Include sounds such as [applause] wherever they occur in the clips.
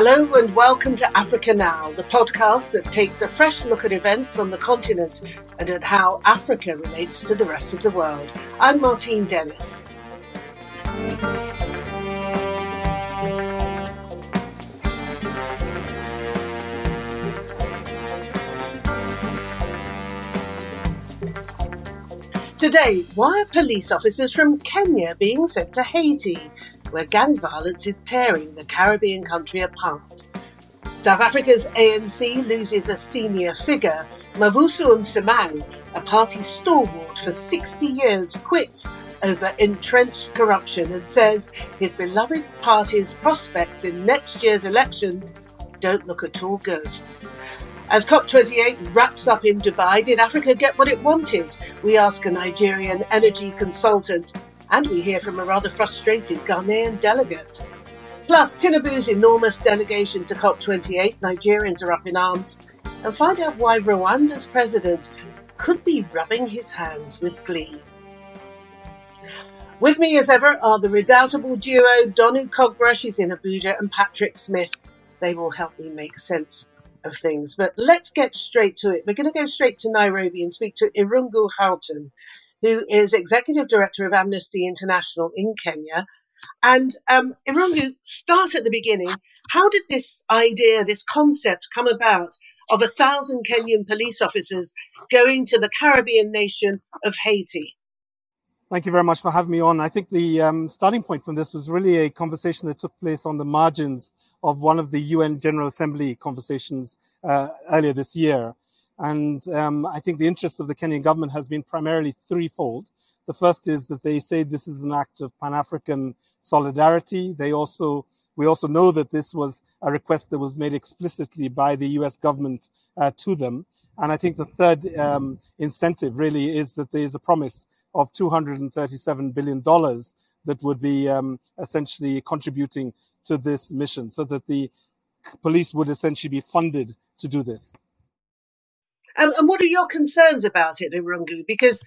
Hello and welcome to Africa Now, the podcast that takes a fresh look at events on the continent and at how Africa relates to the rest of the world. I'm Martine Dennis. Today, why are police officers from Kenya being sent to Haiti, where gang violence is tearing the Caribbean country apart? South Africa's ANC loses a senior figure. Mavuso Msimang, a party stalwart for 60 years, quits over entrenched corruption and says his beloved party's prospects in next year's elections don't look at all good. As COP28 wraps up in Dubai, did Africa get what it wanted? We ask a Nigerian energy consultant, and we hear from a rather frustrated Ghanaian delegate. Plus, Tinubu's enormous delegation to COP28, Nigerians are up in arms, and find out why Rwanda's president could be rubbing his hands with glee. With me as ever are the redoubtable duo Donu Kogbara is in Abuja and Patrick Smith. They will help me make sense of things. But let's get straight to it. We're going to go straight to Nairobi and speak to Irungu Houghton, who is Executive Director of Amnesty International in Kenya. And um, Irungu, start at the beginning. How did this idea, this concept come about of a thousand Kenyan police officers going to the Caribbean nation of Haiti? Thank you very much for having me on. I think the um, starting point from this was really a conversation that took place on the margins of one of the UN General Assembly conversations uh, earlier this year. And um, I think the interest of the Kenyan government has been primarily threefold. The first is that they say this is an act of Pan-African solidarity. They also, we also know that this was a request that was made explicitly by the US government uh, to them. And I think the third um, incentive really is that there is a promise of $237 billion that would be um, essentially contributing to this mission so that the police would essentially be funded to do this. And what are your concerns about it, Irungu? Because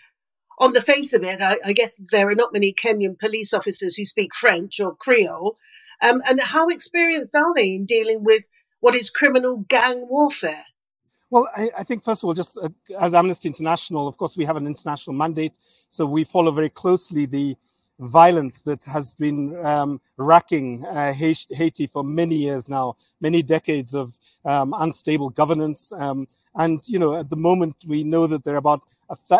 on the face of it, I, I, guess there are not many Kenyan police officers who speak French or Creole. Um, and how experienced are they in dealing with what is criminal gang warfare? Well, I, I think, first of all, just uh, as Amnesty International, of course, we have an international mandate. So we follow very closely the violence that has been um, racking uh, Haiti for many years now, many decades of um, unstable governance. Um, and, you know, at the moment, we know that there are about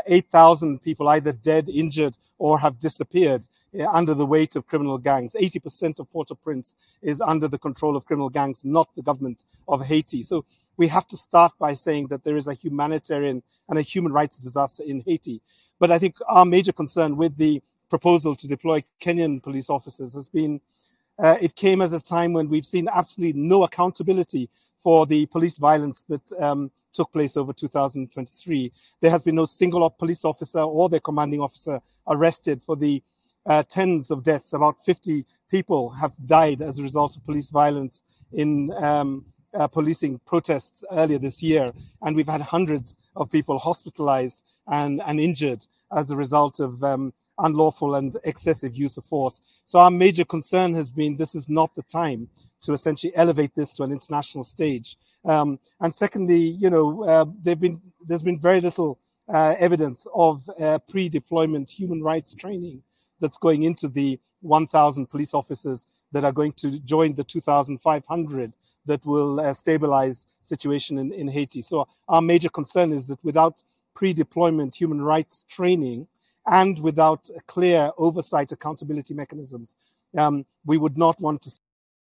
8,000 people either dead, injured, or have disappeared uh, under the weight of criminal gangs. 80% of Port-au-Prince is under the control of criminal gangs, not the government of Haiti. So we have to start by saying that there is a humanitarian and a human rights disaster in Haiti. But I think our major concern with the proposal to deploy Kenyan police officers has been uh, it came at a time when we've seen absolutely no accountability for the police violence that um, took place over 2023. There has been no single police officer or their commanding officer arrested for the uh, tens of deaths. About 50 people have died as a result of police violence in um, uh, policing protests earlier this year, and we've had hundreds of people hospitalized and, and injured as a result of um, unlawful and excessive use of force. So our major concern has been this is not the time to essentially elevate this to an international stage. Um, and secondly, you know, uh, been, there's been very little uh, evidence of uh, pre-deployment human rights training that's going into the 1,000 police officers that are going to join the 2,500 that will uh, stabilize situation in, in Haiti. So our major concern is that without pre-deployment human rights training and without clear oversight accountability mechanisms, um, we would not want to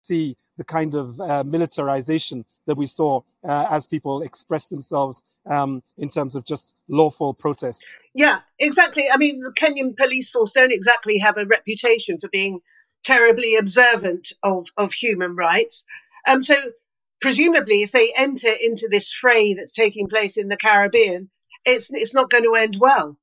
see the kind of uh, militarization that we saw uh, as people express themselves um, in terms of just lawful protest. Yeah, exactly. I mean, the Kenyan police force don't exactly have a reputation for being terribly observant of, of human rights. Um, so presumably, if they enter into this fray that's taking place in the Caribbean, it's it's not going to end well.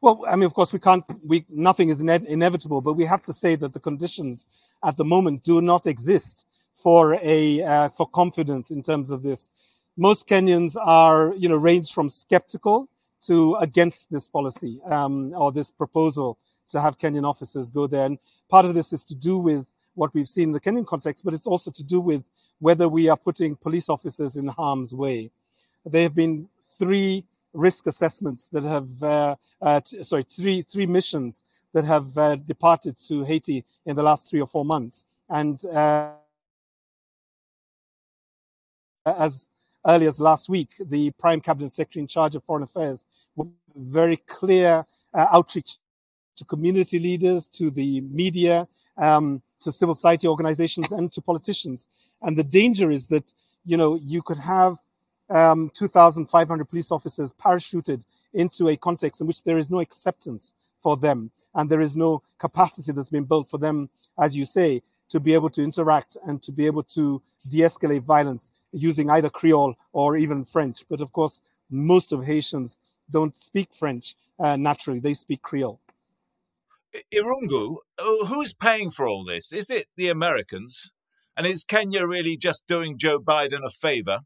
Well, I mean, of course, we can't. We nothing is ine- inevitable, but we have to say that the conditions at the moment do not exist for a uh, for confidence in terms of this. Most Kenyans are, you know, range from skeptical to against this policy um, or this proposal to have Kenyan officers go there. And part of this is to do with what we've seen in the Kenyan context, but it's also to do with whether we are putting police officers in harm's way. There have been three risk assessments that have, uh, uh, t- sorry, three three missions that have uh, departed to Haiti in the last three or four months, and uh, as early as last week, the Prime Cabinet Secretary in charge of Foreign Affairs, very clear uh, outreach to community leaders, to the media, um, to civil society organizations, and to politicians. And the danger is that you know you could have um, 2,500 police officers parachuted into a context in which there is no acceptance for them, and there is no capacity that's been built for them, as you say, to be able to interact and to be able to de-escalate violence using either Creole or even French. But of course, most of Haitians don't speak French uh, naturally; they speak Creole. Irungu, uh, who's paying for all this? Is it the Americans? And is Kenya really just doing Joe Biden a favor?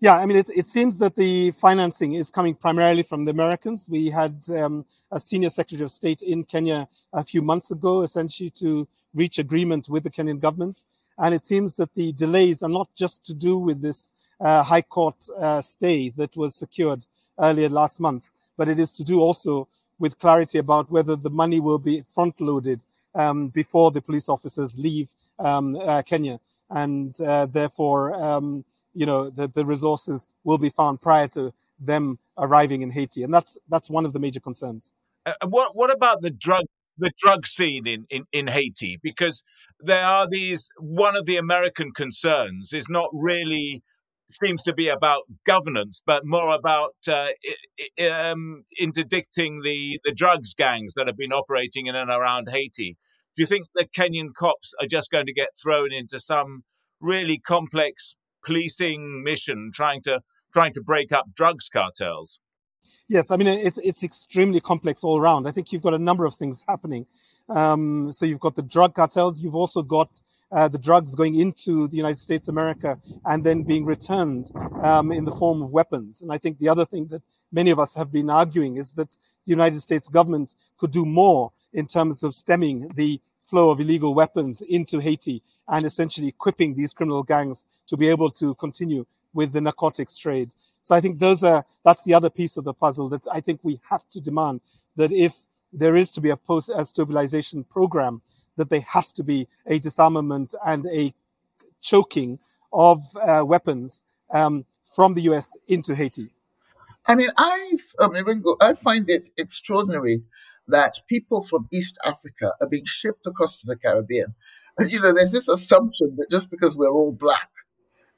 Yeah, I mean, it, it seems that the financing is coming primarily from the Americans. We had um, a senior secretary of state in Kenya a few months ago, essentially to reach agreement with the Kenyan government. And it seems that the delays are not just to do with this uh, High Court uh, stay that was secured earlier last month, but it is to do also with clarity about whether the money will be front loaded um, before the police officers leave um, uh, Kenya. And uh, therefore, um, you know, the, the resources will be found prior to them arriving in Haiti. And that's, that's one of the major concerns. Uh, what, what about the drug the drug scene in, in, in Haiti because there are these one of the American concerns is not really seems to be about governance, but more about uh, um, interdicting the, the drugs gangs that have been operating in and around Haiti. Do you think the Kenyan cops are just going to get thrown into some really complex policing mission trying to trying to break up drugs cartels? Yes, I mean it's it's extremely complex all around. I think you've got a number of things happening. Um, so you've got the drug cartels. You've also got uh, the drugs going into the United States America and then being returned um, in the form of weapons. And I think the other thing that many of us have been arguing is that the United States government could do more in terms of stemming the flow of illegal weapons into Haiti and essentially equipping these criminal gangs to be able to continue with the narcotics trade. So I think those are that's the other piece of the puzzle that I think we have to demand that if there is to be a post stabilization program, that there has to be a disarmament and a choking of uh, weapons um, from the US into Haiti. I mean, I've, I mean, I find it extraordinary that people from East Africa are being shipped across to the Caribbean. And, you know, there's this assumption that just because we're all black,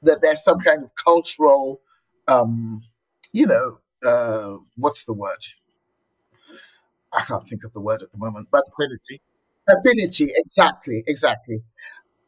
that there's some kind of cultural um, you know, uh, what's the word? I can't think of the word at the moment, but affinity. Affinity, exactly, exactly.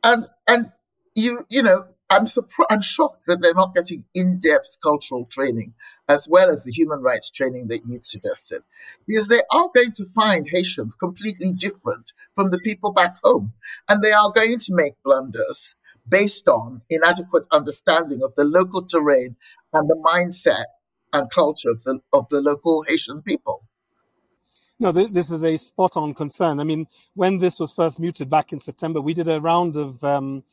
And and you you know, I'm surprised. I'm shocked that they're not getting in-depth cultural training as well as the human rights training that you suggested, because they are going to find Haitians completely different from the people back home, and they are going to make blunders based on inadequate understanding of the local terrain and the mindset and culture of the of the local Haitian people. No, this is a spot on concern. I mean, when this was first muted back in September, we did a round of, um,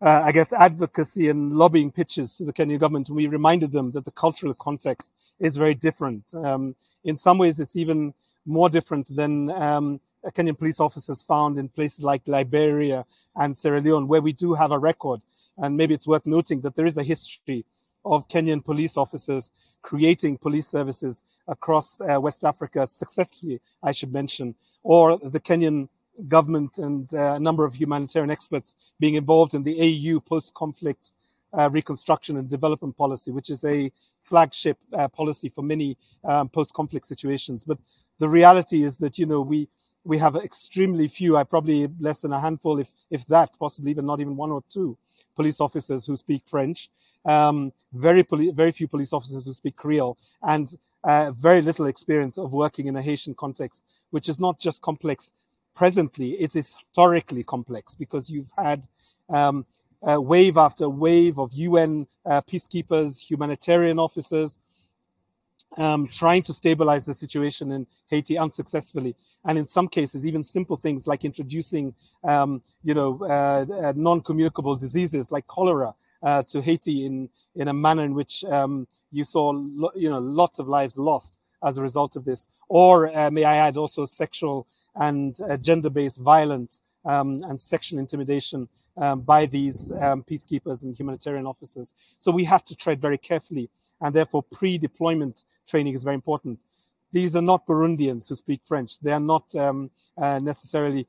uh, I guess, advocacy and lobbying pitches to the Kenyan government, and we reminded them that the cultural context is very different. Um, in some ways, it's even more different than um, Kenyan police officers found in places like Liberia and Sierra Leone, where we do have a record. And maybe it's worth noting that there is a history of Kenyan police officers creating police services across uh, West Africa successfully, I should mention, or the Kenyan government and uh, a number of humanitarian experts being involved in the AU post conflict uh, reconstruction and development policy, which is a flagship uh, policy for many um, post conflict situations. But the reality is that, you know, we we have extremely few, I probably less than a handful, if if that, possibly even not even one or two police officers who speak French um, very poli- very few police officers who speak Creole, and uh, very little experience of working in a Haitian context, which is not just complex presently, it is historically complex because you've had um, uh, wave after wave of UN uh, peacekeepers, humanitarian officers, um, trying to stabilize the situation in Haiti unsuccessfully. And in some cases, even simple things like introducing, um, you know, uh, uh, non-communicable diseases like cholera uh, to Haiti in in a manner in which um, you saw, lo- you know, lots of lives lost as a result of this. Or uh, may I add, also sexual and uh, gender-based violence um, and sexual intimidation um, by these um, peacekeepers and humanitarian officers. So we have to tread very carefully and therefore pre-deployment training is very important. These are not Burundians who speak French. They are not um, uh, necessarily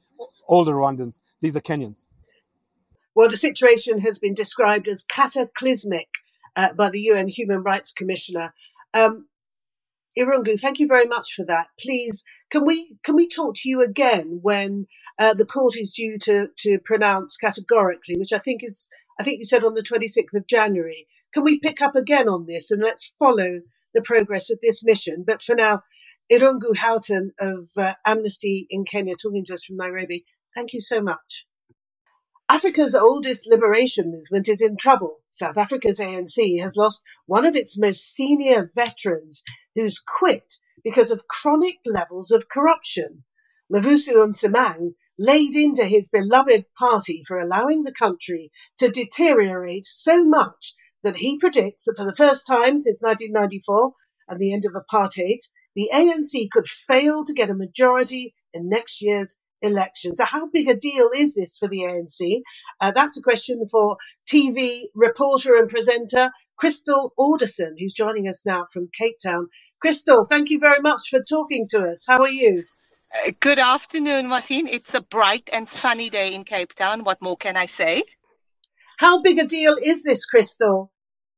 older Rwandans. These are Kenyans. Well, the situation has been described as cataclysmic uh, by the UN Human Rights Commissioner. Um, Irungu, thank you very much for that. Please, can we can we talk to you again when uh, the court is due to to pronounce categorically, which I think is I think you said on the 26th of January. Can we pick up again on this and let's follow the progress of this mission? But for now, Irungu Houghton of uh, Amnesty in Kenya talking to us from Nairobi. Thank you so much. Africa's oldest liberation movement is in trouble. South Africa's ANC has lost one of its most senior veterans who's quit because of chronic levels of corruption. Mavuso Msimang laid into his beloved party for allowing the country to deteriorate so much that he predicts that for the first time since 1994 and the end of apartheid, the ANC could fail to get a majority in next year's election. So, how big a deal is this for the ANC? Uh, that's a question for TV reporter and presenter Crystal Orderson, who's joining us now from Cape Town. Crystal, thank you very much for talking to us. How are you? Uh, good afternoon, Martine. It's a bright and sunny day in Cape Town. What more can I say? How big a deal is this, Crystal?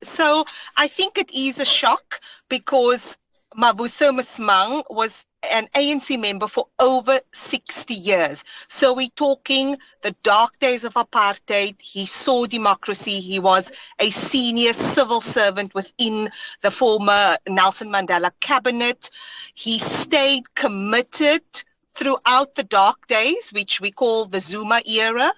So I think it is a shock because Mavuso Msimang was an ANC member for over 60 years. So we're talking the dark days of apartheid. He saw democracy. He was a senior civil servant within the former Nelson Mandela cabinet. He stayed committed throughout the dark days, which we call the Zuma era.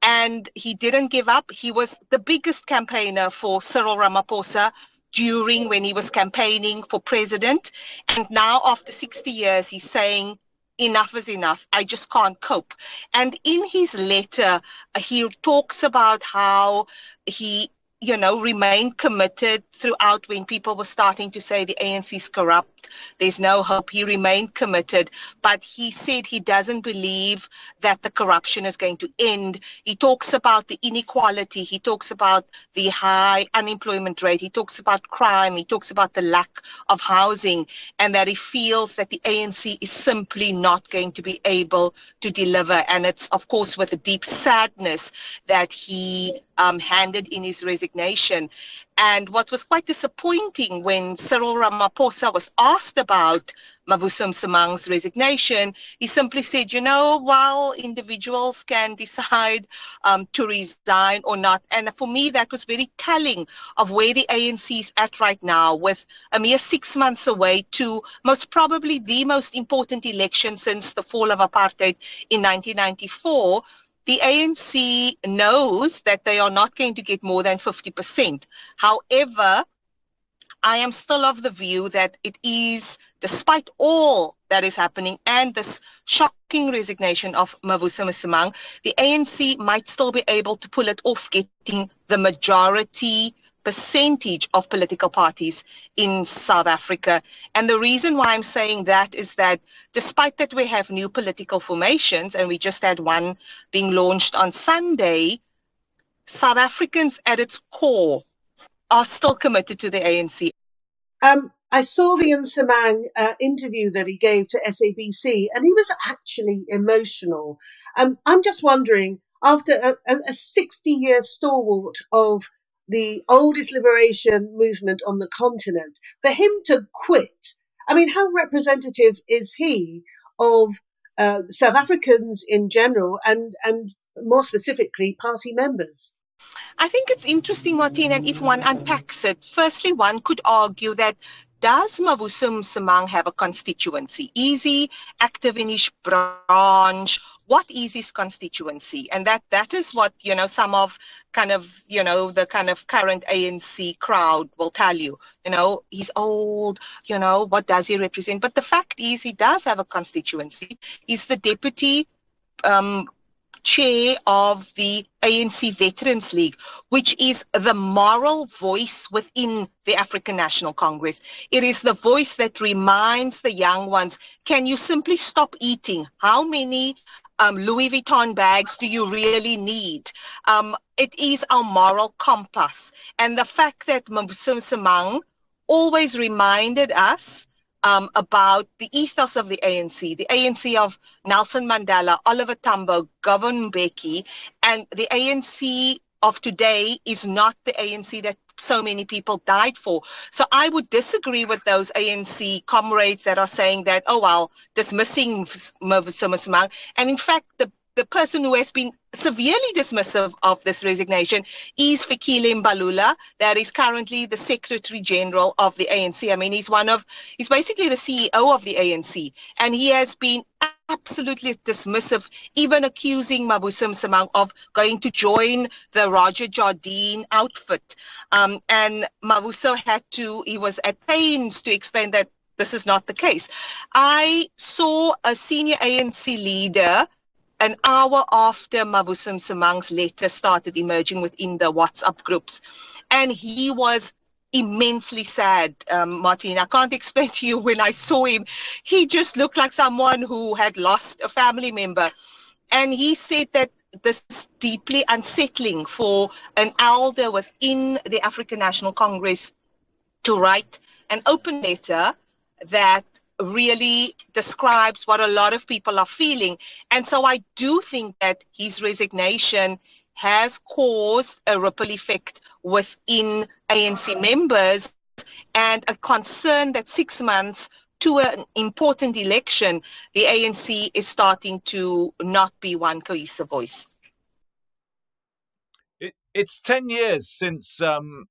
And he didn't give up. He was the biggest campaigner for Cyril Ramaphosa during when he was campaigning for president. And now, after 60 years, he's saying, enough is enough. I just can't cope. And in his letter, uh, he talks about how he you know, remain committed throughout when people were starting to say the ANC is corrupt, there's no hope. He remained committed, but he said he doesn't believe that the corruption is going to end. He talks about the inequality, he talks about the high unemployment rate, he talks about crime, he talks about the lack of housing, and that he feels that the ANC is simply not going to be able to deliver. And it's, of course, with a deep sadness that he um, handed in his resignation. And what was quite disappointing when Cyril Ramaphosa was asked about Mavuso Msimang's resignation, he simply said, you know, while individuals can decide um, to resign or not, and for me that was very telling of where the ANC is at right now, with a mere six months away to most probably the most important election since the fall of apartheid in 1994 the ANC knows that they are not going to get more than 50%. However, I am still of the view that it is, despite all that is happening and this shocking resignation of Mavuso Msimang, the ANC might still be able to pull it off getting the majority percentage of political parties in South Africa. And the reason why I'm saying that is that despite that we have new political formations, and we just had one being launched on Sunday, South Africans at its core are still committed to the ANC. Um, I saw the Msimang uh, interview that he gave to SABC, and he was actually emotional. Um, I'm just wondering, after a, a 60 year stalwart of the oldest liberation movement on the continent, for him to quit, I mean, how representative is he of uh, South Africans in general and, and more specifically party members? I think it's interesting, Martin, and if one unpacks it, firstly, one could argue that does Mavuso Msimang have a constituency? Easy, active in his branch? What is his constituency? And that that is what, you know, some of kind of, you know, the kind of current ANC crowd will tell you. You know, he's old, you know, what does he represent? But the fact is he does have a constituency. He's the deputy um, chair of the ANC Veterans League, which is the moral voice within the African National Congress. It is the voice that reminds the young ones can you simply stop eating? How many um, Louis Vuitton bags do you really need? Um, it is our moral compass. And the fact that Mavuso Msimang always reminded us um, about the ethos of the ANC, the ANC of Nelson Mandela, Oliver Tambo, Govan Mbeki, and the ANC of today is not the ANC that so many people died for. So I would disagree with those ANC comrades that are saying that, oh, well, dismissing Msimang. And in fact, the the person who has been severely dismissive of this resignation is Fikile Mbalula, that is currently the Secretary General of the ANC. I mean, he's one of, he's basically the CEO of the ANC, and he has been absolutely dismissive, even accusing Mavuso Msimang of going to join the Roger Jardine outfit. Um, and Mavuso had to, he was at pains to explain that this is not the case. I saw a senior ANC leader an hour after Mavuso Msimang's letter started emerging within the WhatsApp groups. And he was immensely sad, um, Martin. I can't explain to you when I saw him. He just looked like someone who had lost a family member. And he said that this is deeply unsettling for an elder within the African National Congress to write an open letter that really describes what a lot of people are feeling. And so I do think that his resignation has caused a ripple effect within ANC members and a concern that six months to an important election, the ANC is starting to not be one cohesive voice. It, it's 10 years since um,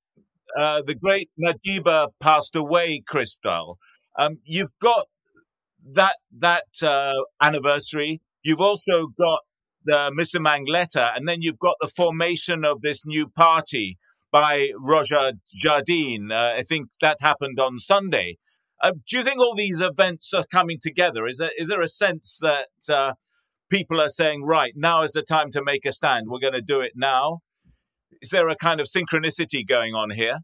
uh, the great Madiba passed away, Crystal. Um, you've got that that uh, anniversary. You've also got the Msimang letter, and then you've got the formation of this new party by Roger Jardine. Uh, I think that happened on Sunday. Uh, do you think all these events are coming together? Is there, is there a sense that uh, people are saying, right, now is the time to make a stand? We're going to do it now? Is there a kind of synchronicity going on here?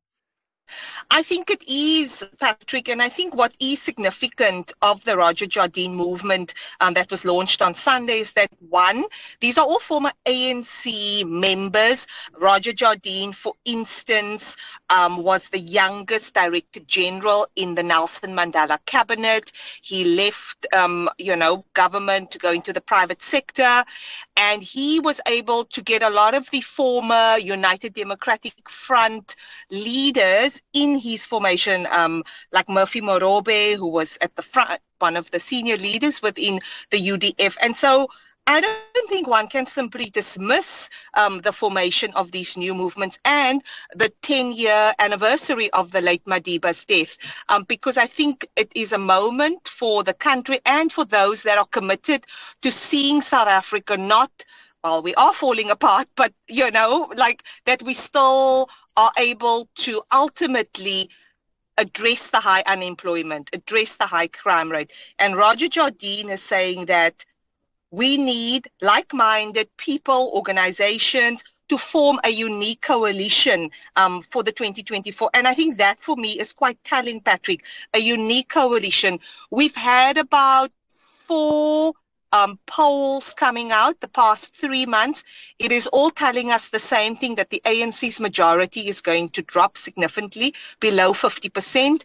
I think it is, Patrick, and I think what is significant of the Roger Jardine movement um, that was launched on Sunday is that one, these are all former ANC members. Roger Jardine, for instance, um, was the youngest director general in the Nelson Mandela cabinet. He left, um, you know, government to go into the private sector, and he was able to get a lot of the former United Democratic Front leaders in his formation, um, like Murphy Morobe, who was at the front, one of the senior leaders within the UDF. And so I don't think one can simply dismiss um, the formation of these new movements and the 10 year anniversary of the late Madiba's death, um, because I think it is a moment for the country and for those that are committed to seeing South Africa not well, we are falling apart, but you know, like that we still are able to ultimately address the high unemployment, address the high crime rate. And Roger Jardine is saying that we need like minded people, organizations to form a unique coalition um, for the 2024. And I think that for me is quite telling, Patrick, a unique coalition. We've had about four um, polls coming out the past three months, it is all telling us the same thing that the ANC's majority is going to drop significantly below 50%.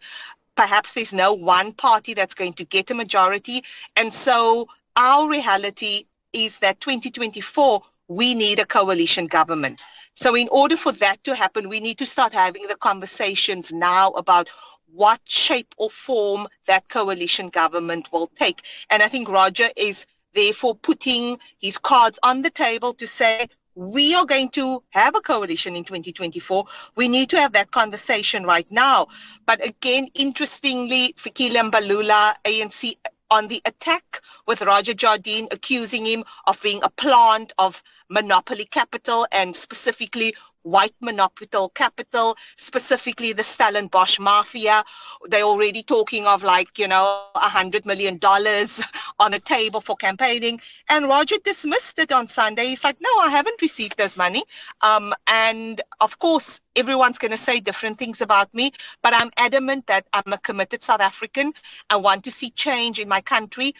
Perhaps there's no one party that's going to get a majority. And so our reality is that 2024, we need a coalition government. So, in order for that to happen, we need to start having the conversations now about what shape or form that coalition government will take. And I think Roger is therefore putting his cards on the table to say, we are going to have a coalition in 2024, we need to have that conversation right now. But again, interestingly, Fikile Mbalula, ANC on the attack with Roger Jardine accusing him of being a plant of monopoly capital and specifically white monopoly capital, specifically the Stellenbosch mafia. They're already talking of like, you know, a hundred million dollars [laughs] on a table for campaigning. And Roger dismissed it on Sunday. He's like, no, I haven't received this money. Um, and of course, everyone's going to say different things about me, but I'm adamant that I'm a committed South African. I want to see change in my country.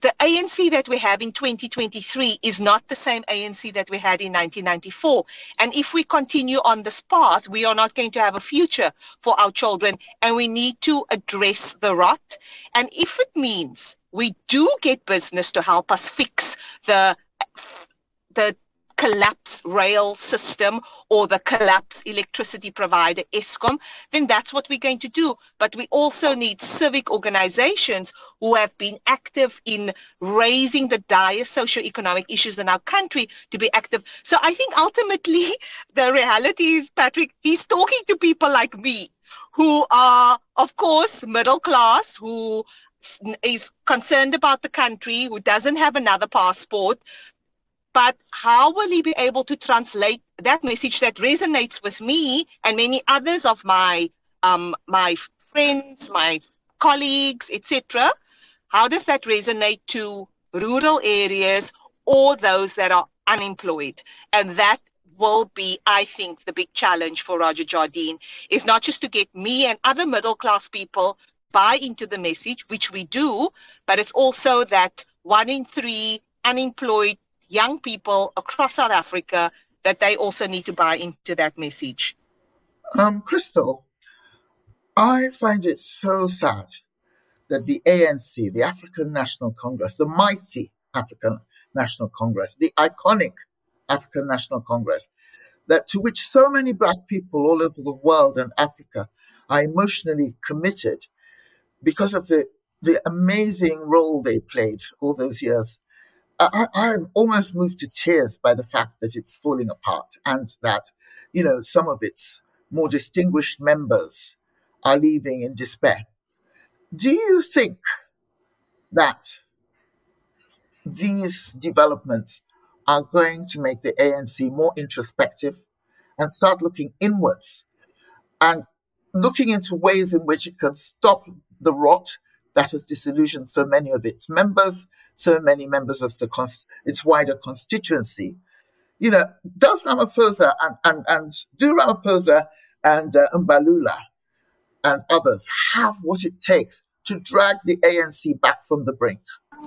The ANC that we have in 2023 is not the same ANC that we had in 1994. And if we continue on this path, we are not going to have a future for our children. And we need to address the rot. And if it means we do get business to help us fix the the collapse rail system or the collapse electricity provider Eskom, then that's what we're going to do. But we also need civic organizations who have been active in raising the dire socioeconomic issues in our country to be active. So I think ultimately [laughs] the reality is, Patrick, he's talking to people like me who are, of course, middle class, who is concerned about the country, who doesn't have another passport, but how will he be able to translate that message that resonates with me and many others of my um, my friends, my colleagues, etc.? How does that resonate to rural areas or those that are unemployed? And that will be, I think, the big challenge for Roger Jardine is not just to get me and other middle class people buy into the message, which we do, but it's also that one in three unemployed young people across South Africa that they also need to buy into that message. Um, Crystal, I find it so sad that the ANC, the African National Congress, the mighty African National Congress, the iconic African National Congress, that to which so many black people all over the world and Africa are emotionally committed because of the, the amazing role they played all those years I, I'm almost moved to tears by the fact that it's falling apart and that, you know, some of its more distinguished members are leaving in despair. Do you think that these developments are going to make the ANC more introspective and start looking inwards and looking into ways in which it can stop the rot that has disillusioned so many of its members so many members of the its wider constituency. You know, does Ramaphosa and, and, and do Ramaphosa and uh, Mbalula and others have what it takes to drag the ANC back from the brink?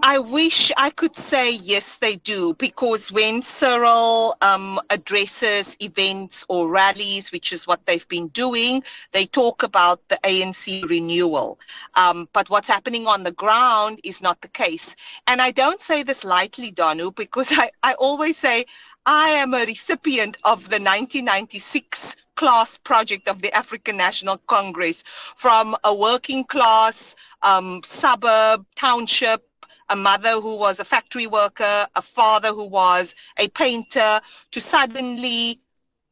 I wish I could say yes, they do, because when Cyril um, addresses events or rallies, which is what they've been doing, they talk about the ANC renewal. Um, but what's happening on the ground is not the case. And I don't say this lightly, Donu, because [laughs] I, I always say I am a recipient of the 1996 class project of the African National Congress from a working class um, suburb, township, a mother who was a factory worker, a father who was a painter, to suddenly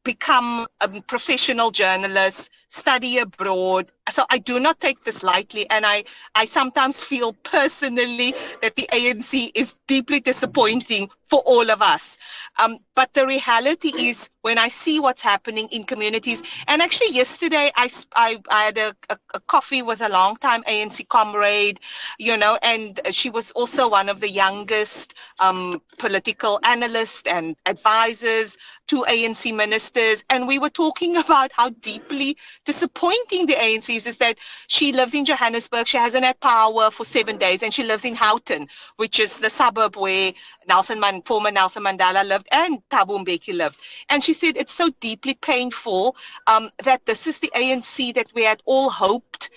become a professional journalist, study abroad. So I do not take this lightly. And I, I sometimes feel personally that the ANC is deeply disappointing for all of us. Um, but the reality is when I see what's happening in communities, and actually yesterday I, I, I had a, a, a coffee with a longtime ANC comrade, you know, and she was also one of the youngest um, political analysts and advisors to ANC ministers. And we were talking [laughs] about how deeply disappointing the ANC is, is that she lives in Johannesburg. She hasn't had power for seven days, and she lives in Houghton, which is the suburb where Nelson Man- former Nelson Mandela lived and Thabo Mbeki lived. And she said it's so deeply painful um, that this is the ANC that we had all hoped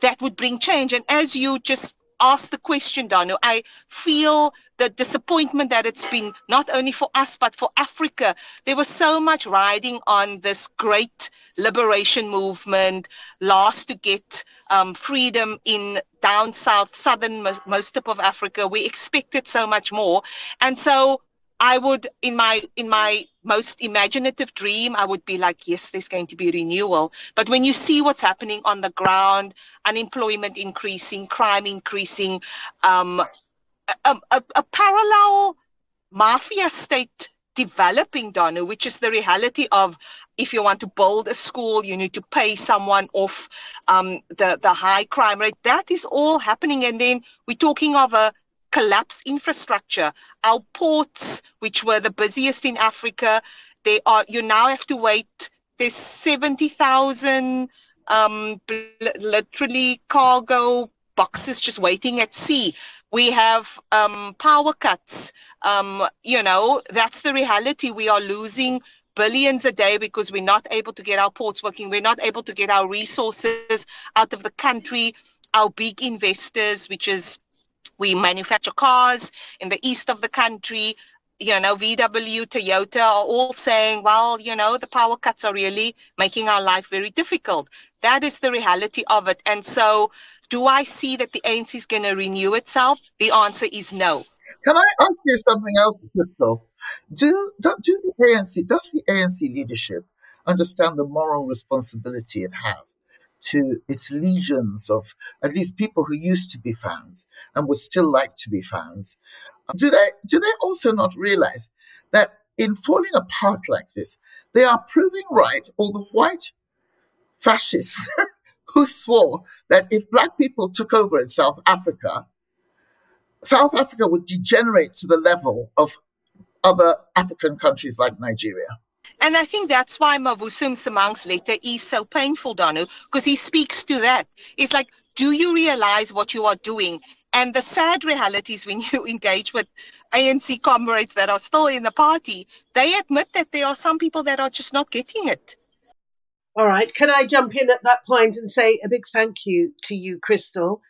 that would bring change. And as you just asked the question, Donu, I feel the disappointment that it's been not only for us but for Africa. There was so much riding on this great liberation movement, last to get um, freedom in down south, southern most, most of Africa. We expected so much more, and so I would in my in my most imaginative dream, I would be like, yes, there's going to be renewal. But when you see what's happening on the ground, unemployment increasing, crime increasing, um, a, a, a parallel mafia state developing, Donu, which is the reality of if you want to build a school, you need to pay someone off um, the, the high crime rate. That is all happening. And then we're talking of a collapse infrastructure. Our ports, which were the busiest in Africa, they are you now have to wait. There's 70,000 um, literally cargo boxes just waiting at sea. We have um, power cuts. Um, you know, that's the reality. We are losing billions a day because we're not able to get our ports working. We're not able to get our resources out of the country. Our big investors, which is we manufacture cars in the east of the country. You know, VW, Toyota are all saying, well, you know, the power cuts are really making our life very difficult. That is the reality of it. And so, do I see that the ANC is going to renew itself? The answer is no. Can I ask you something else, Crystal? Do, do, do the ANC, does the ANC leadership understand the moral responsibility it has to its legions of at least people who used to be fans and would still like to be fans, uh, do they do they also not realize that in falling apart like this, they are proving right all the white fascists [laughs] who swore that if black people took over in South Africa, South Africa would degenerate to the level of other African countries like Nigeria. And I think that's why Mavuso Msimang's letter is so painful, Donu, because he speaks to that. It's like, do you realize what you are doing? And the sad reality is when [laughs] you engage with ANC comrades that are still in the party, they admit that there are some people that are just not getting it. All right. Can I jump in at that point and say a big thank you to you, Crystal?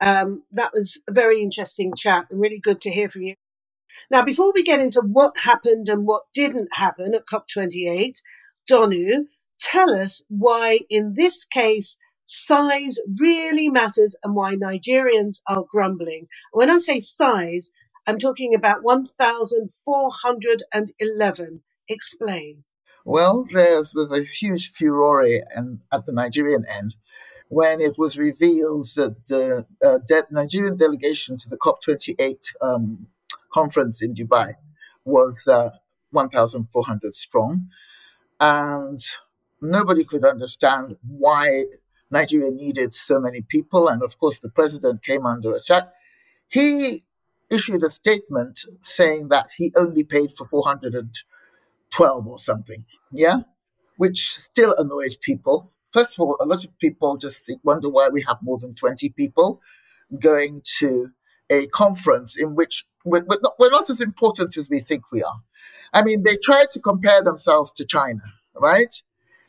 Um, that was a very interesting chat and really good to hear from you. Now, before we get into what happened and what didn't happen at COP28, Donu, tell us why, in this case, size really matters and why Nigerians are grumbling. When I say size, I'm talking about 1,411. Explain. Well, there was a huge furore and at the Nigerian end when it was revealed that the uh, de- Nigerian delegation to the COP28 um, conference in Dubai was uh, 1,400 strong. And nobody could understand why Nigeria needed so many people. And of course, the president came under attack. He issued a statement saying that he only paid for 412 or something. Yeah. Which still annoyed people. First of all, a lot of people just think, wonder why we have more than 20 people going to a conference in which we're, we're, not, we're not as important as we think we are. I mean, they tried to compare themselves to China, right?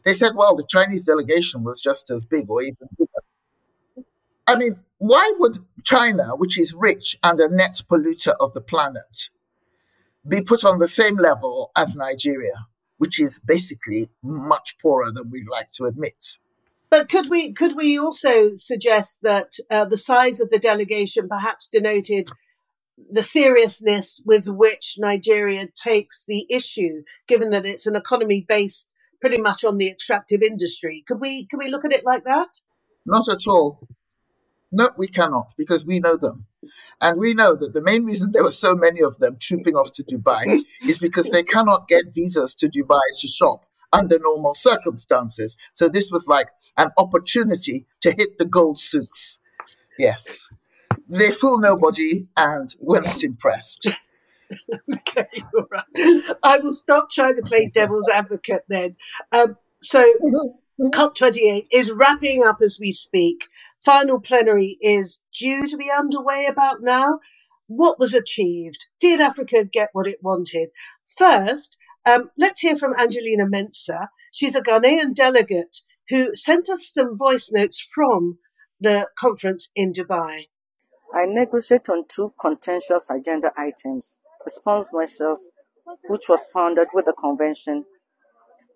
They said, well, the Chinese delegation was just as big or even bigger. I mean, why would China, which is rich and a net polluter of the planet, be put on the same level as Nigeria, which is basically much poorer than we'd like to admit? But could we could we also suggest that uh, the size of the delegation perhaps denoted the seriousness with which Nigeria takes the issue, given that it's an economy based pretty much on the extractive industry? Could we can we look at it like that? Not at all. No, we cannot because we know them. And we know that the main reason there were so many of them trooping off to Dubai [laughs] is because they cannot get visas to Dubai to shop under normal circumstances. So this was like an opportunity to hit the gold souks. Yes. They fool nobody and we're not impressed. [laughs] okay, all right. I will stop trying to play devil's advocate then. Um, so COP28 is wrapping up as we speak. Final plenary is due to be underway about now. What was achieved? Did Africa get what it wanted? First, um, let's hear from Angelina Mensah. She's a Ghanaian delegate who sent us some voice notes from the conference in Dubai. I negotiate on two contentious agenda items response measures, which was founded with the convention,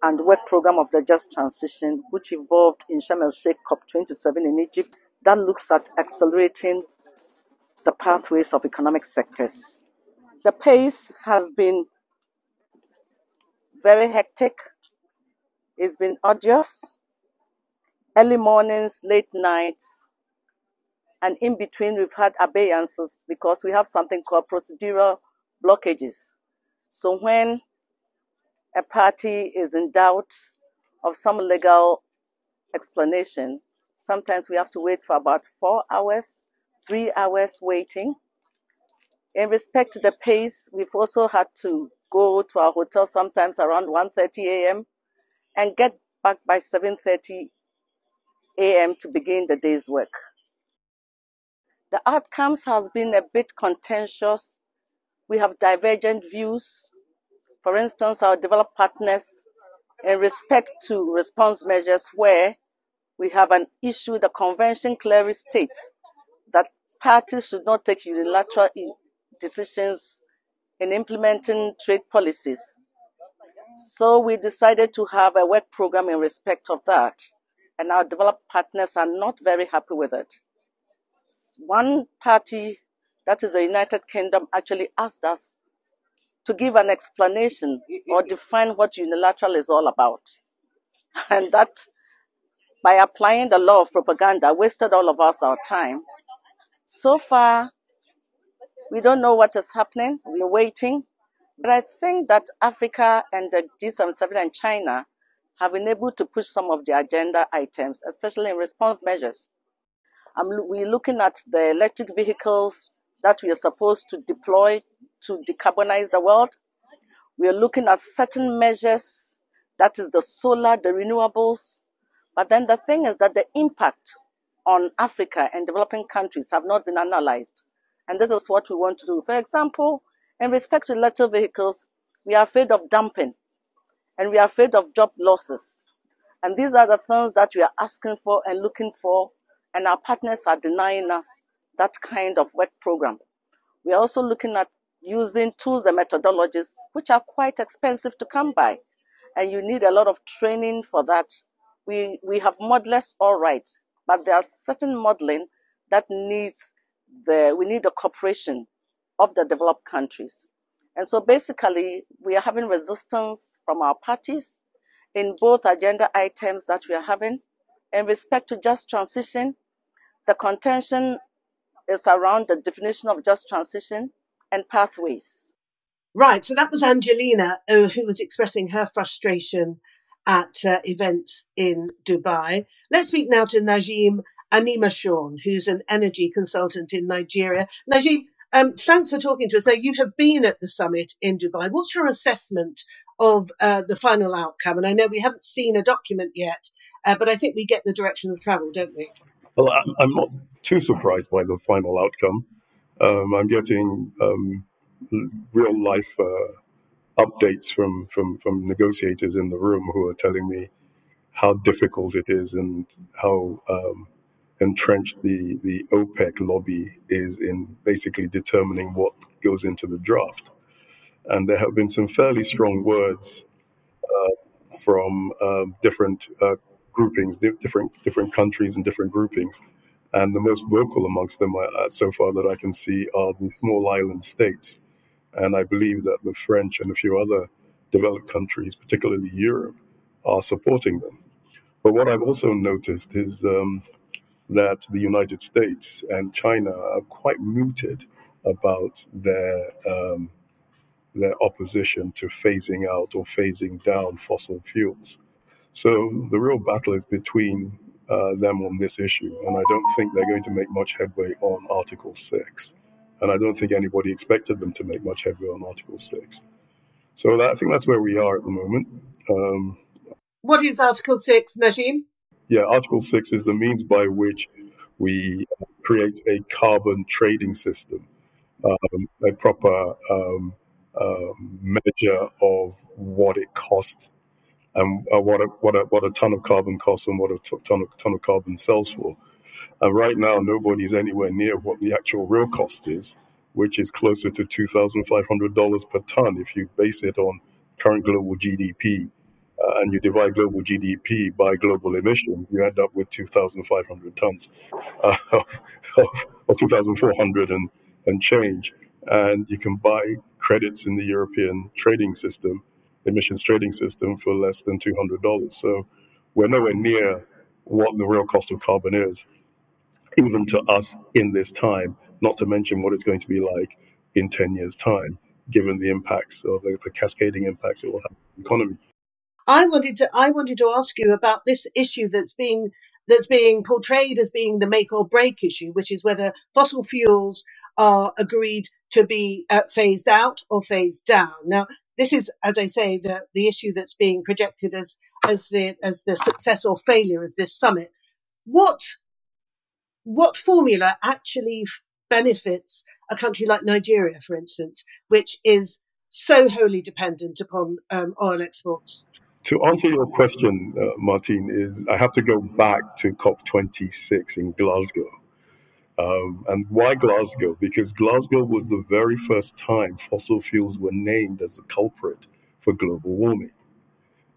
and work program of the just transition, which evolved in Sharm el Sheikh COP27 in Egypt, that looks at accelerating the pathways of economic sectors. The pace has been very hectic. It's been arduous. Early mornings, late nights, and in between, we've had abeyances because we have something called procedural blockages. So when a party is in doubt of some legal explanation, sometimes we have to wait for about four hours, three hours waiting. In respect to the pace, we've also had to go to our hotel sometimes around 1.30 a.m. and get back by 7.30 a.m. to begin the day's work. The outcomes has been a bit contentious. We have divergent views. For instance, our developed partners in respect to response measures where we have an issue, the convention clearly states that parties should not take unilateral decisions in implementing trade policies. So we decided to have a work program in respect of that, and our developed partners are not very happy with it. One party, that is the United Kingdom, actually asked us to give an explanation or [laughs] define what unilateral is all about. And that, by applying the law of propaganda, wasted all of us our time. So far, we don't know what is happening. We're waiting. But I think that Africa and the G77 and China have been able to push some of the agenda items, especially in response measures. Um, we're looking at the electric vehicles that we are supposed to deploy to decarbonize the world. We are looking at certain measures, that is the solar, the renewables. But then the thing is that the impact on Africa and developing countries have not been analyzed. And this is what we want to do. For example, in respect to electric vehicles, we are afraid of dumping and we are afraid of job losses. And these are the things that we are asking for and looking for, and our partners are denying us that kind of work program. We are also looking at using tools and methodologies which are quite expensive to come by, and you need a lot of training for that. We, we have modelers all right, but there are certain modeling that needs the, we need the cooperation of the developed countries. And so basically, we are having resistance from our parties in both agenda items that we are having. In respect to just transition, the contention is around the definition of just transition and pathways. Right, so that was Angelina uh, who was expressing her frustration at uh, events in Dubai. Let's speak now to Najim Animashaun, who's an energy consultant in Nigeria. Najim, um, thanks for talking to us. So you have been at the summit in Dubai. What's your assessment of uh, the final outcome? And I know we haven't seen a document yet, uh, but I think we get the direction of travel, don't we? Well, I'm not too surprised by the final outcome. Um, I'm getting um, real life uh, updates from, from, from negotiators in the room who are telling me how difficult it is and how um, entrenched the, the OPEC lobby is in basically determining what goes into the draft. And there have been some fairly strong words uh, from um, different uh, groupings, di- different different countries and different groupings. And the most vocal amongst them, uh, so far that I can see, are the small island states. And I believe that the French and a few other developed countries, particularly Europe, are supporting them. But what I've also noticed is um, that the United States and China are quite muted about their um, their opposition to phasing out or phasing down fossil fuels. So the real battle is between uh, them on this issue, and I don't think they're going to make much headway on Article Six, and I don't think anybody expected them to make much headway on Article Six. So that, I think that's where we are at the moment. Um, what is Article Six, Najim? Yeah, Article 6 is the means by which we create a carbon trading system, um, a proper um, um, measure of what it costs and uh, what, a, what, a, what a ton of carbon costs and what a ton, of, ton of carbon sells for. And right now, nobody's anywhere near what the actual real cost is, which is closer to $2,500 per ton if you base it on current global GDP uh, and you divide global GDP by global emissions, you end up with 2,500 tons uh, [laughs] or 2,400 and, and change. And you can buy credits in the European trading system emissions trading system for less than $200. So we're nowhere near what the real cost of carbon is, even to us in this time, not to mention what it's going to be like in 10 years' time, given the impacts of the, the cascading impacts it will have on the economy. I wanted to I wanted to ask you about this issue that's being that's being portrayed as being the make or break issue, which is whether fossil fuels are agreed to be uh, phased out or phased down. Now, this is, as I say, the, the issue that's being projected as, as, the, as the success or failure of this summit. What, what formula actually benefits a country like Nigeria, for instance, which is so wholly dependent upon um, oil exports? To answer your question, uh, Martine, is I have to go back to COP26 in Glasgow. Um, and why Glasgow? Because Glasgow was the very first time fossil fuels were named as the culprit for global warming.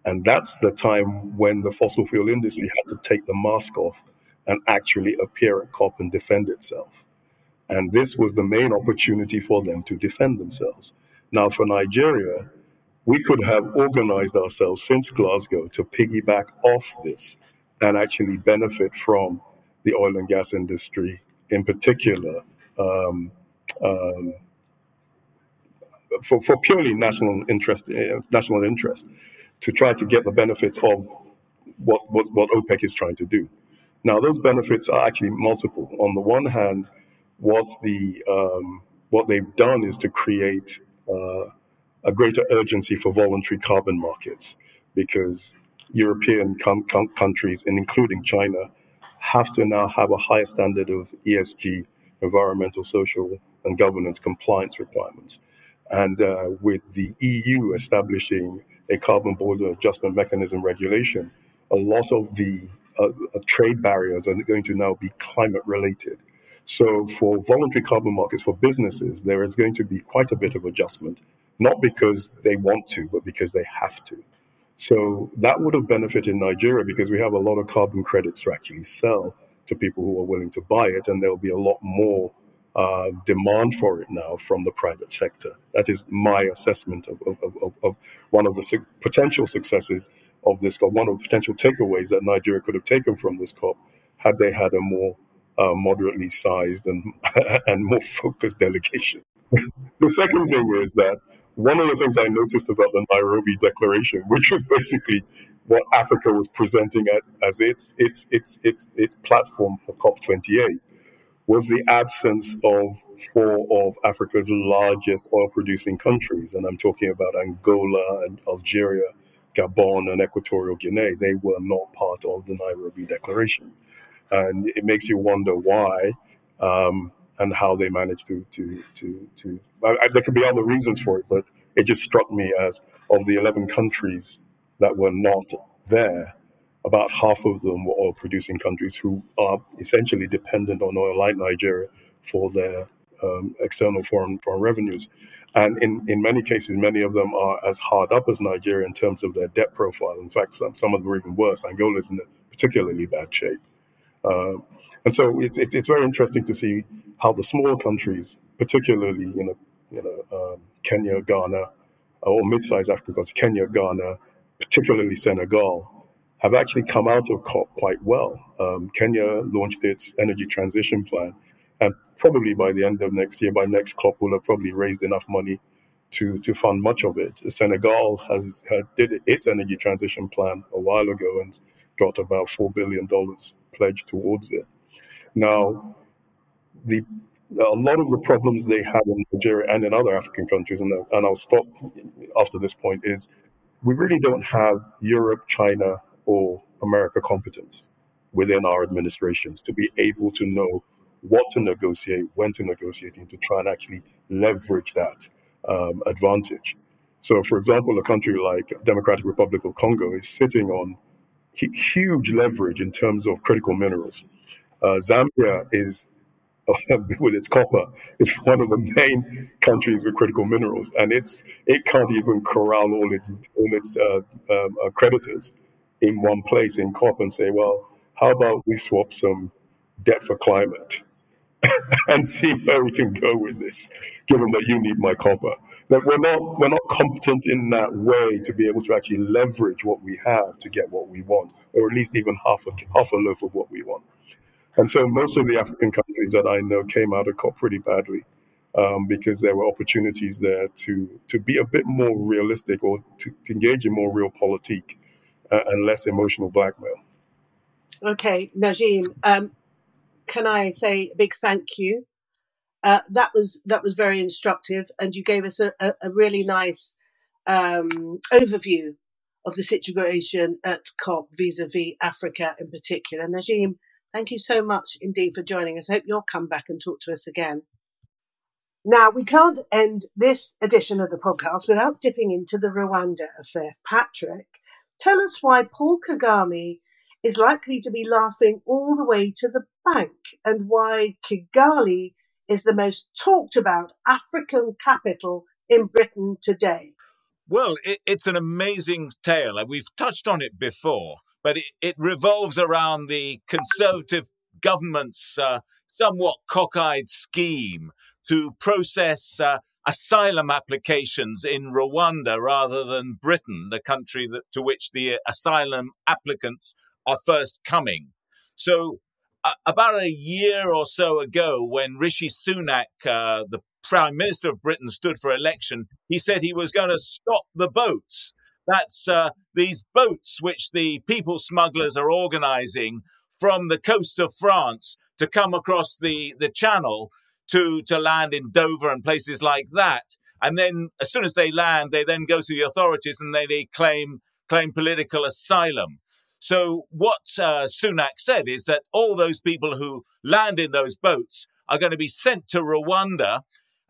And that's the time when the fossil fuel industry had to take the mask off and actually appear at COP and defend itself. And this was the main opportunity for them to defend themselves. Now, for Nigeria, we could have organized ourselves since Glasgow to piggyback off this and actually benefit from the oil and gas industry in particular um, um, for, for purely national interest, uh, national interest, to try to get the benefits of what, what, what OPEC is trying to do. Now, those benefits are actually multiple. On the one hand, what the um, what they've done is to create uh, a greater urgency for voluntary carbon markets, because European com- com- countries, and including China, have to now have a higher standard of ESG, environmental, social, and governance compliance requirements. And uh, with the EU establishing a carbon border adjustment mechanism regulation, a lot of the uh, uh, trade barriers are going to now be climate related. So, for voluntary carbon markets for businesses, there is going to be quite a bit of adjustment, not because they want to, but because they have to. So that would have benefited Nigeria because we have a lot of carbon credits to actually sell to people who are willing to buy it, and there'll be a lot more uh, demand for it now from the private sector. That is my assessment of, of, of, of one of the su- potential successes of this COP, one of the potential takeaways that Nigeria could have taken from this COP had they had a more uh, moderately sized and, [laughs] and more focused delegation. the second thing is that one of the things I noticed about the Nairobi Declaration, which was basically what Africa was presenting at, as its its its its its platform for COP28, was the absence of four of Africa's largest oil-producing countries, and I'm talking about Angola and Algeria, Gabon, and Equatorial Guinea. They were not part of the Nairobi Declaration, and it makes you wonder why. Um, and how they managed to to to to. I, there could be other reasons for it, but it just struck me as of the eleven countries that were not there, about half of them were oil producing countries who are essentially dependent on oil, like Nigeria, for their um, external foreign foreign revenues, and in in many cases, many of them are as hard up as Nigeria in terms of their debt profile. In fact, some some of them are even worse. Angola is in a particularly bad shape. Uh, and so it's, it's, it's, very interesting to see how the small countries, particularly you know, you know um, Kenya, Ghana, or mid-sized African countries, Kenya, Ghana, particularly Senegal, have actually come out of COP quite well. Um, Kenya launched its energy transition plan, and probably by the end of next year, by next COP, will have probably raised enough money to to fund much of it. Senegal has had, did its energy transition plan a while ago and got about four billion dollars pledged towards it. Now, the a lot of the problems they have in Nigeria and in other African countries, and, and I'll stop after this point, is we really don't have Europe, China, or America competence within our administrations to be able to know what to negotiate, when to negotiate, and to try and actually leverage that um, advantage. So, for example, a country like Democratic Republic of Congo is sitting on huge leverage in terms of critical minerals. Uh, Zambia is, [laughs] with its copper, is [laughs] one of the main countries with critical minerals, and it's it can't even corral all its all its uh, um, uh, creditors in one place in COP and say, well, how about we swap some debt for climate? [laughs] and see where we can go with this, given that you need my copper. That we're not we're not competent in that way to be able to actually leverage what we have to get what we want, or at least even half a half a loaf of what we want. And so most of the African countries that I know came out of COP pretty badly. Um, because there were opportunities there to to be a bit more realistic or to, to engage in more realpolitik uh, and less emotional blackmail. Okay, Najim, um, can I say a big thank you? Uh, that was that was very instructive, and you gave us a, a, a really nice um, overview of the situation at COP vis-a-vis Africa in particular. Najim, thank you so much indeed for joining us. I hope you'll come back and talk to us again. Now, we can't end this edition of the podcast without dipping into the Rwanda affair. Patrick, tell us why Paul Kagame is likely to be laughing all the way to the bank and why Kigali is the most talked about African capital in Britain today. Well, it, it's an amazing tale. We've touched on it before, but it, it revolves around the Conservative government's uh, somewhat cockeyed scheme to process uh, asylum applications in Rwanda rather than Britain, the country that, to which the asylum applicants are first coming. So, about a year or so ago, when Rishi Sunak, uh, the Prime Minister of Britain, stood for election, he said he was going to stop the boats. That's uh, these boats which the people smugglers are organizing from the coast of France to come across the, the channel to, to land in Dover and places like that. And then as soon as they land, they then go to the authorities and they, they claim, claim political asylum. So what uh, Sunak said is that all those people who land in those boats are going to be sent to Rwanda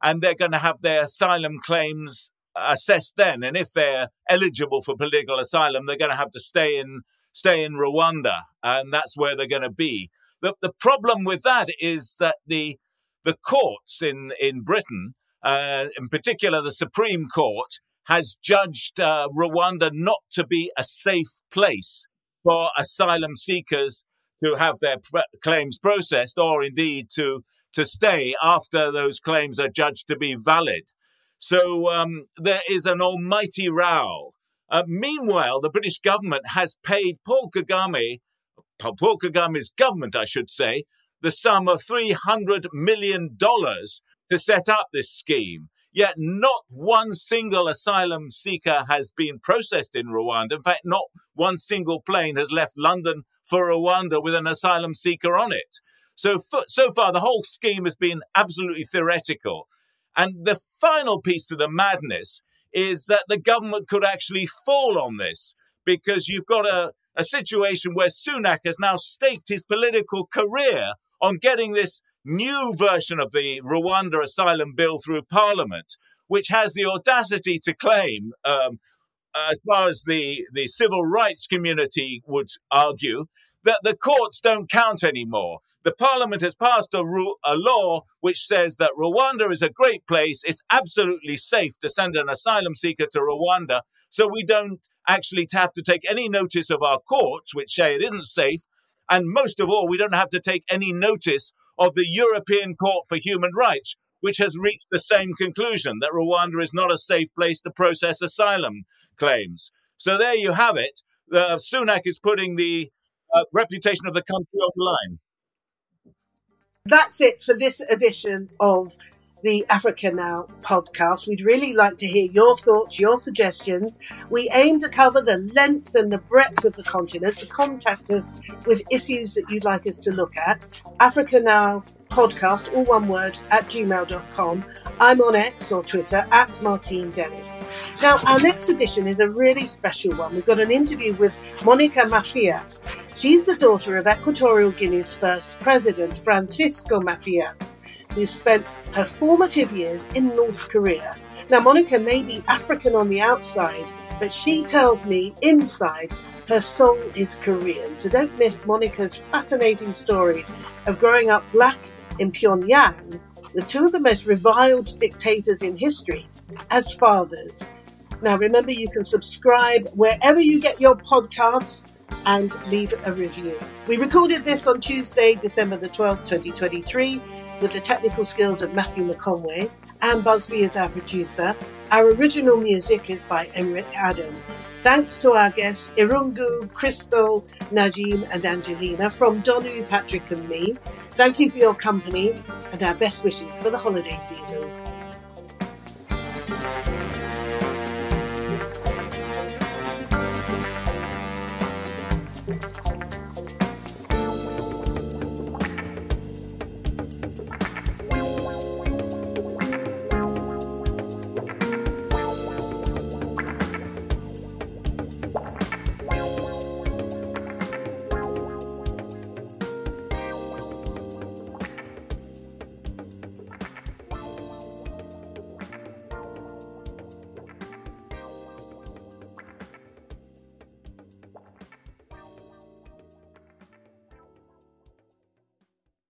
and they're going to have their asylum claims assessed then. And if they're eligible for political asylum, they're going to have to stay in stay in Rwanda, and that's where they're going to be. The, the problem with that is that the the courts in in Britain, uh, in particular the Supreme Court, has judged uh, Rwanda not to be a safe place for asylum seekers to have their claims processed or indeed to, to stay after those claims are judged to be valid. So um, there is an almighty row. Uh, meanwhile, the British government has paid Paul Kagame, Paul Kagame's government, I should say, the sum of $300 million to set up this scheme. Yet not one single asylum seeker has been processed in Rwanda. In fact, not one single plane has left London for Rwanda with an asylum seeker on it. So, so far, the whole scheme has been absolutely theoretical. And the final piece to the madness is that the government could actually fall on this because you've got a, a situation where Sunak has now staked his political career on getting this new version of the Rwanda asylum bill through Parliament, which has the audacity to claim, um, as far as the, the civil rights community would argue, that the courts don't count anymore. The parliament has passed a, ru- a, law which says that Rwanda is a great place. It's absolutely safe to send an asylum seeker to Rwanda. So we don't actually have to take any notice of our courts, which say it isn't safe. And most of all, we don't have to take any notice of the European Court for Human Rights, which has reached the same conclusion that Rwanda is not a safe place to process asylum claims. So there you have it. Uh, Sunak is putting the uh, reputation of the country on the line. That's it for this edition of the Africa Now podcast. We'd really like to hear your thoughts, your suggestions. We aim to cover the length and the breadth of the continent. So contact us with issues that you'd like us to look at, Africa Now podcast, all one word, at gmail.com. I'm on X or Twitter at Martine Dennis. Now, our next edition is a really special one. We've got an interview with Monica Macias. She's the daughter of Equatorial Guinea's first president, Francisco Macias who spent her formative years in North Korea. Now, Monica may be African on the outside, but she tells me inside her soul is Korean. So don't miss Monica's fascinating story of growing up black in Pyongyang with two of the most reviled dictators in history as fathers. Now, remember, you can subscribe wherever you get your podcasts and leave a review. We recorded this on Tuesday, December the 12th, 2023. With the technical skills of Matthew McConway. Anne Busby is our producer. Our original music is by Emric Adam. Thanks to our guests Irungu, Crystal, Najim, and Angelina from Donu, Patrick, and me. Thank you for your company and our best wishes for the holiday season.